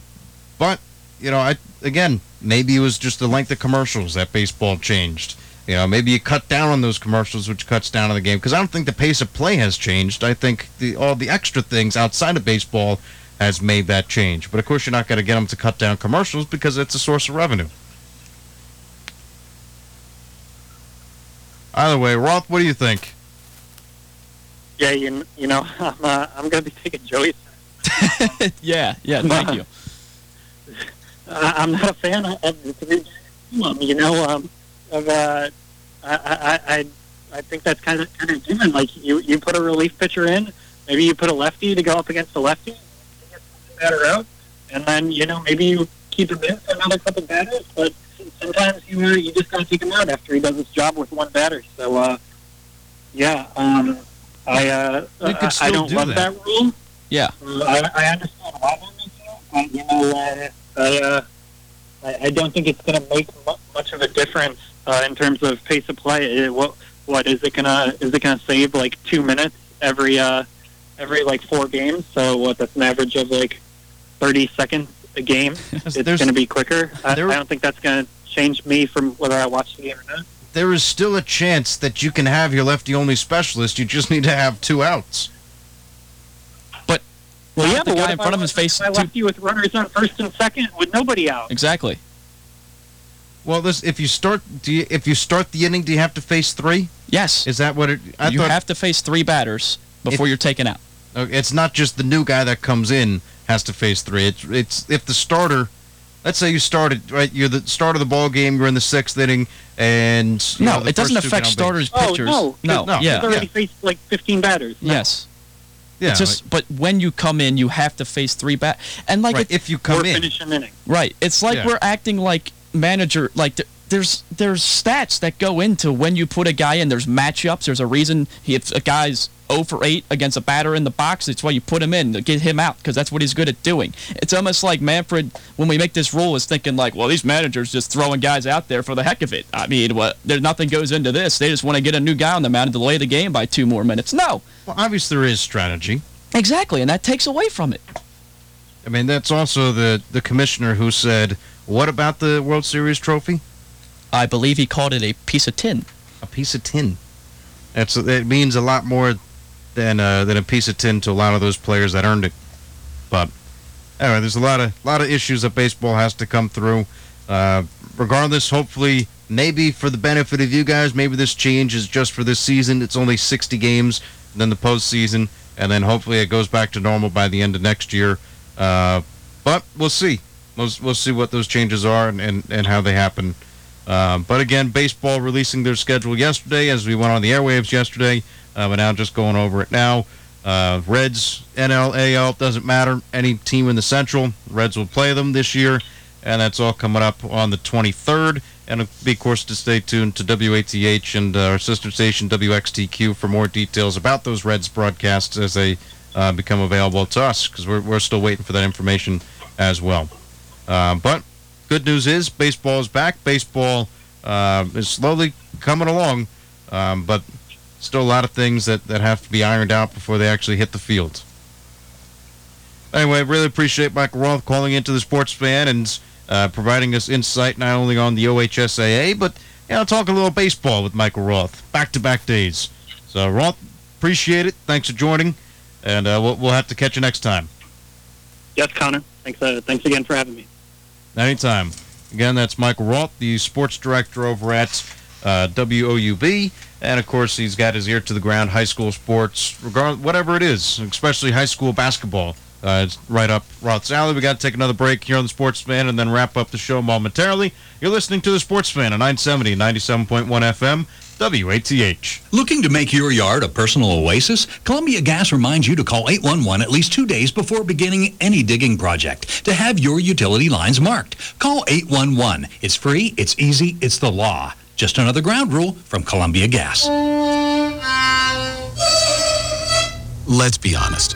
C: but you know, I again, maybe it was just the length of commercials that baseball changed. You know, maybe you cut down on those commercials, which cuts down on the game. Because I don't think the pace of play has changed. I think the all the extra things outside of baseball has made that change. But of course, you're not going to get them to cut down commercials because it's a source of revenue. Either way, Roth, what do you think?
H: Yeah, you, you know, *laughs* I'm, uh, I'm going to be taking Joey's. *laughs*
D: yeah, yeah, thank you. *laughs*
H: I, I'm not a fan of the three. Um, you know, um, of uh, I, I, I, I think that's kind of kind of given. Like you, you put a relief pitcher in, maybe you put a lefty to go up against a lefty, batter out, and then you know maybe you keep him in for another couple batters, but sometimes you uh, you just gotta take him out after he does his job with one batter. So uh, yeah, um, I uh, I, I don't
C: do
H: love
C: that.
H: that, rule.
D: Yeah.
H: Uh, I, I understand why they're making it, but you know, uh, I, uh, I I don't think it's going to make mu- much of a difference uh, in terms of pace of play. Uh, what what is it gonna is it gonna save like two minutes every uh, every like four games? So what? That's an average of like thirty seconds a game. *laughs* it's going to be quicker. I, I don't think that's going to change me from whether I watch the game or not.
C: There is still a chance that you can have your lefty only specialist. You just need to have two outs.
D: But well,
H: yeah,
D: yeah, the
H: but
D: guy in front
H: I
D: of his
H: left-
D: face.
H: if I
D: Two,
H: left you with runners on first and second with nobody out.
D: exactly.
C: Well, this if you start do you, if you start the inning, do you have to face three?
D: Yes.
C: Is that what it? I
D: you
C: thought
D: have to face three batters before
C: If-
D: you're taken out.
C: It's not just the new guy that comes in has to face three. It's it's if the starter. Let's say you started right. You're the start of the ball game. You're in the sixth inning, and
D: No,
C: know,
D: it doesn't
C: first two get
D: affect
C: on base.
D: starters,
H: Oh,
D: pitchers.
H: no,
D: no,
C: no,
D: yeah,
H: He's already faced like 15 batters. No.
D: yes.
C: Yeah,
D: It's just, but when you come in, you have to face three bat, and like
C: right,
D: it-
C: if you come in,
H: finish an inning.
D: Right. It's like
C: Yeah.
D: we're acting like manager. Like th- there's there's stats that go into when you put a guy in. There's matchups. There's a reason he, if a guy's 0 for 8 against a batter in the box, it's why you put him in to get him out because that's what he's good at doing. It's almost like Manfred when we make this rule is thinking like, well, these managers just throwing guys out there for the heck of it. I mean, what? There's nothing goes into this. They just want to get a new guy on the mound and delay the game by two more minutes. No,
C: well, obviously there is strategy.
D: exactly, and that takes away from it.
C: I mean, that's also the the commissioner who said, "What about the World Series trophy?
D: I believe he called it a piece of tin.
C: A piece of tin. That's it means a lot more than uh, than a piece of tin to a lot of those players that earned it. But anyway, there's a lot of lot of issues that baseball has to come through. Uh, regardless, hopefully, maybe for the benefit of you guys, maybe this change is just for this season. It's only 60 games, then the postseason, and then hopefully it goes back to normal by the end of next year. Uh, but we'll see. We'll, we'll see what those changes are and, and, and how they happen. Um, but again, baseball releasing their schedule yesterday as we went on the airwaves yesterday. Uh, but now just going over it now. Uh, Reds, NL, AL, doesn't matter. Any team in the Central, Reds will play them this year. And that's all coming up on the 23rd. And be, of course, to stay tuned to WATH and uh, our sister station WXTQ for more details about those Reds broadcasts as they uh, become available to us, because we're, we're still waiting for that information as well. Uh, but good news is baseball is back. Baseball uh, is slowly coming along, um, but still a lot of things that, that have to be ironed out before they actually hit the field. Anyway, really appreciate Michael Roth calling into the sports fan and uh, providing us insight not only on the OHSAA, but you know, talking a little baseball with Michael Roth. Back to back days. So, Roth, appreciate it. Thanks for joining, and uh, we'll, we'll have to catch you next time.
H: Yes, Connor. Thanks, uh, thanks again for having me.
C: Anytime. Again, that's Michael Roth, the sports director over at uh, WOUB. And of course, he's got his ear to the ground, high school sports, regard whatever it is, especially high school basketball. Uh, it's right up Roth's alley. We got to take another break here on the Sports Fan and then wrap up the show momentarily. You're listening to the Sports Fan on 970, 97.1 FM, WATH.
I: Looking to make your yard a personal oasis? Columbia Gas reminds you to call 811 at least two days before beginning any digging project to have your utility lines marked. Call 811. It's free, it's easy, it's the law. Just another ground rule from Columbia Gas.
J: Let's be honest.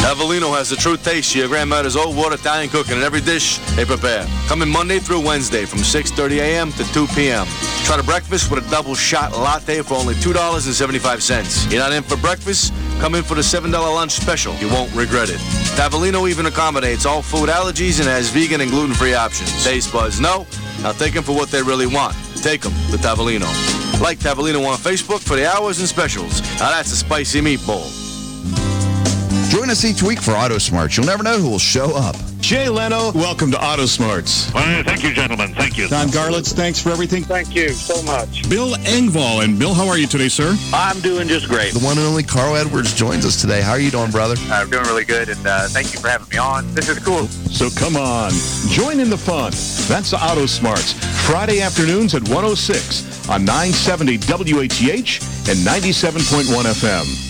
K: Tavolino has the true taste of your grandmother's old world Italian cooking in every dish they prepare. Coming Monday through Wednesday from 6.30 a.m. to 2 p.m. Try the breakfast with a double shot latte for only $2.75. You're not in for breakfast? Come in for the $7 lunch special. You won't regret it. Tavolino even accommodates all food allergies and has vegan and gluten-free options. Taste buds, no? Now take them for what they really want. Take them to Tavolino. Like Tavolino on Facebook for the hours and specials. Now that's a spicy meatball.
L: Join us each week for Auto Smarts. You'll never know who will show up.
M: Jay Leno, welcome to Auto Smarts.
N: Well, thank you, gentlemen. Thank you.
M: Don Garlits, thanks for everything.
N: Thank you so much.
M: Bill Engvall. And Bill, how are you today, sir?
N: I'm doing just great.
L: The one and only Carl Edwards joins us today. How are you doing, brother?
N: I'm doing really good, and uh, thank you for having me on. This is cool.
M: So come on, join in the fun. That's Auto Smarts, Friday afternoons at 106 on 970 WATH and 97.1 FM.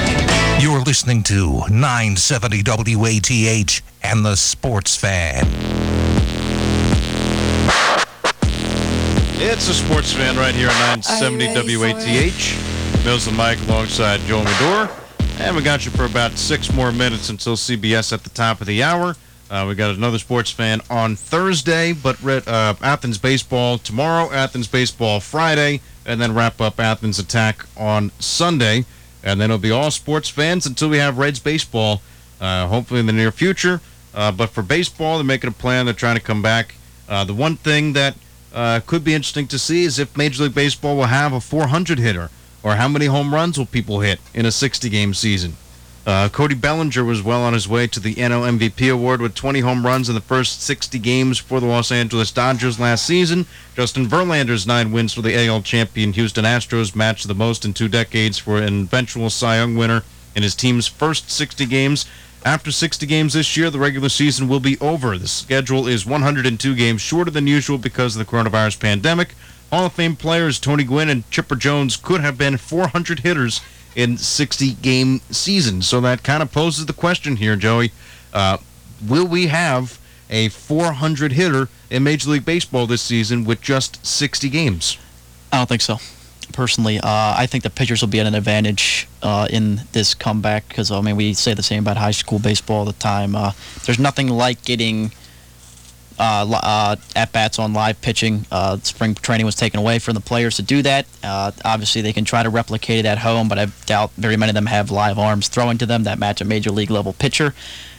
A: You're listening to 970 WATH and the Sports Fan.
C: It's a sports fan right here on 970 WATH. Mills and Mike alongside Joel Medor. And we got you for about six more minutes until CBS at the top of the hour. Uh, we got another sports fan on Thursday, but uh, Athens baseball tomorrow, Athens baseball Friday, and then wrap up Athens attack on Sunday. And then it'll be all sports fans until we have Reds baseball, uh, hopefully in the near future. Uh, but for baseball, they're making a plan. They're trying to come back. Uh, the one thing that uh, could be interesting to see is if Major League Baseball will have a 400 hitter, or how many home runs will people hit in a 60 game season. Uh, Cody Bellinger was well on his way to the NL MVP award with 20 home runs in the first 60 games for the Los Angeles Dodgers last season. Justin Verlander's nine wins for the AL champion Houston Astros matched the most in two decades for an eventual Cy Young winner in his team's first 60 games. After 60 games this year, the regular season will be over. The schedule is 102 games shorter than usual because of the coronavirus pandemic. Hall of Fame players Tony Gwynn and Chipper Jones could have been 400 hitters in 60 game seasons. So that kind of poses the question here, Joey. Uh, will we have a 400 hitter in Major League Baseball this season with just 60 games?
D: I don't think so. Personally, uh, I think the pitchers will be at an advantage uh, in this comeback because I mean we say the same about high school baseball all the time. Uh, there's nothing like getting uh, uh, at bats on live pitching. Uh, spring training was taken away from the players to do that. Uh, obviously, they can try to replicate it at home, but I doubt very many of them have live arms throwing to them that match a major league level pitcher.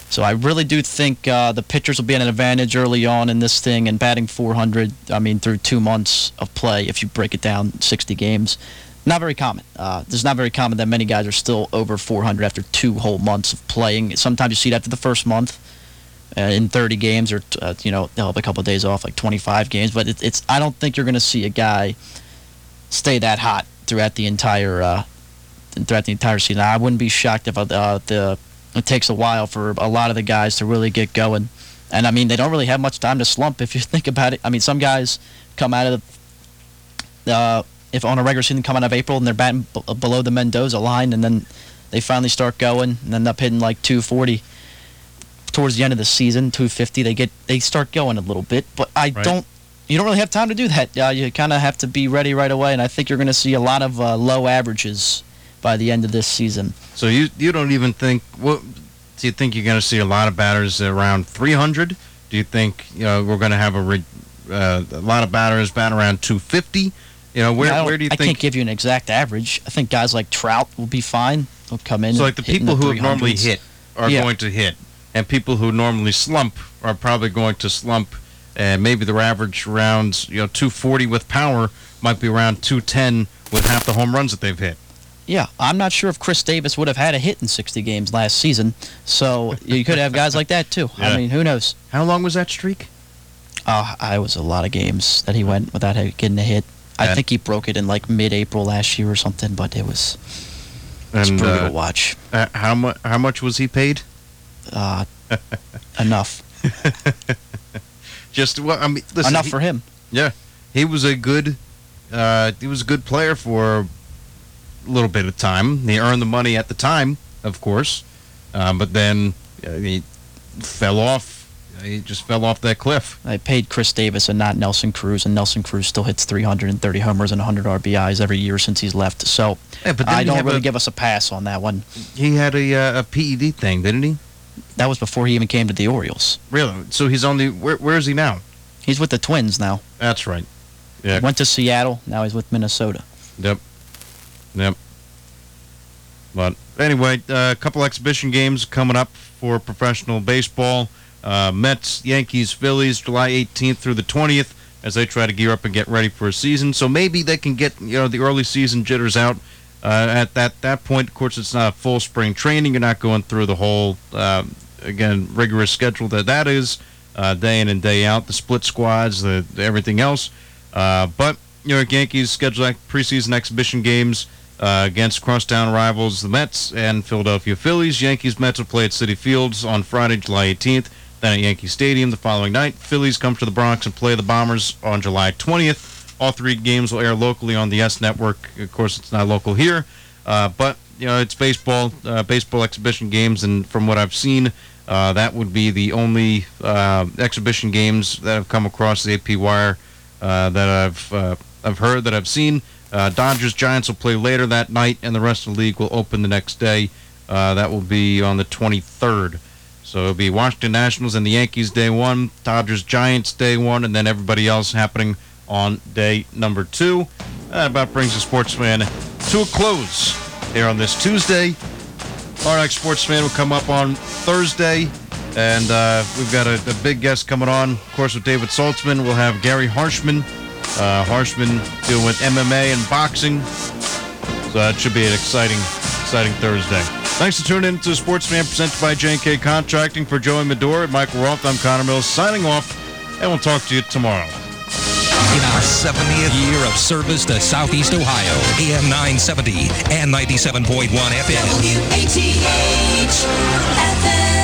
D: So I really do think uh, the pitchers will be at an advantage early on in this thing and batting 400. I mean, through two months of play, if you break it down 60 games, not very common. Uh, it's not very common that many guys are still over 400 after two whole months of playing. Sometimes you see it after the first month uh, in 30 games, or uh, you know they'll have a couple of days off, like 25 games. But it, it's I don't think you're going to see a guy stay that hot throughout the entire uh, throughout the entire season. I wouldn't be shocked if uh, the it takes a while for a lot of the guys to really get going. And I mean, they don't really have much time to slump *laughs* if you think about it. I mean, some guys come out of the, uh, if on a regular season come out of April and they're batting b- below the Mendoza line, and then they finally start going and end up hitting like 240 towards the end of the season, 250. They get they start going a little bit, but I
C: Right.
D: don't. You don't really have time to do that. Uh, you kind of have to be ready right away, and I think you're going to see a lot of uh, low averages by the end of this season.
C: So you you don't even think what do you think you're going to see a lot of batters around 300? Do you think you know we're going to have a re, uh, a lot of batters bat around 250? You know where
D: I
C: where do you
D: I
C: think?
D: can't give you an exact average. I think guys like Trout will be fine. They'll come in.
C: So like the people who have normally hit are
D: Yeah.
C: going to hit, and people who normally slump are probably going to slump, and maybe their average rounds, you know, 240 with power might be around 210 with half the home runs that they've hit.
D: Yeah, I'm not sure if Chris Davis would have had a hit in 60 games last season. So you could have guys like that too.
C: Yeah.
D: I mean, who knows?
C: How long was that streak?
D: Uh, I was a lot of games that he went without getting a hit. I
C: And-
D: think he broke it in like mid-April last year or something, but it was it's
C: And,
D: brutal
C: uh,
D: to watch.
C: Uh, how much? How much was he paid?
D: Uh, *laughs* enough. *laughs*
C: Just well, I mean, listen,
D: enough
C: he-
D: for him.
C: Yeah, he was a good, uh, he was a good player for a little bit of time. He earned the money at the time, of course, uh, but then uh, he fell off. He just fell off that cliff.
D: I paid Chris Davis and not Nelson Cruz, and Nelson Cruz still hits 330 homers and 100 RBIs every year since he's left. So
C: Yeah,
D: I don't really
C: a-
D: give us a pass on that one.
C: He had a uh, a PED thing, didn't he?
D: That was before he even came to the Orioles.
C: Really? So he's on the. Where, where is he now?
D: He's with the Twins now.
C: That's right. Yeah.
D: Went to Seattle. Now he's with Minnesota.
C: Yep. Yep. But anyway, uh, a couple exhibition games coming up for professional baseball. Uh, Mets, Yankees, Phillies, July 18th through the 20th, as they try to gear up and get ready for a season. So maybe they can get you know the early season jitters out. Uh, at that that point, of course, it's not full spring training. You're not going through the whole uh, again rigorous schedule that that is, uh, day in and day out. The split squads, the, the everything else. Uh, but New York Yankees schedule preseason exhibition games uh, against crosstown rivals, the Mets and Philadelphia Phillies. Yankees Mets will play at Citi Fields on Friday, July 18th. Then at Yankee Stadium the following night. Phillies come to the Bronx and play the Bombers on July 20th. All three games will air locally on the YES Network. Of course, it's not local here, uh, but you know it's baseball, uh, baseball exhibition games, and from what I've seen, uh, that would be the only uh, exhibition games that have come across the AP wire uh, that I've uh, I've heard that I've seen. Dodgers Giants will play later that night, and the rest of the league will open the next day. That will be on the 23rd. So it'll be Washington Nationals and the Yankees day one, Dodgers Giants day one, and then everybody else happening on day number two. That about brings the Sports Fan to a close here on this Tuesday. Our next Sports Fan will come up on Thursday, and uh, we've got a, a big guest coming on. Of course, with David Saltzman, we'll have Gary Harshman. Uh, Harshman dealing with MMA and boxing. So that should be an exciting, exciting Thursday. Thanks for tuning in to Sports Fan presented by J&K Contracting. For Joey Medora and Michael Roth, I'm Connor Mills signing off, and we'll talk to you tomorrow.
A: In our 70th
B: Year of service to Southeast Ohio. AM 970 and 97.1 FM.
O: WATH FM.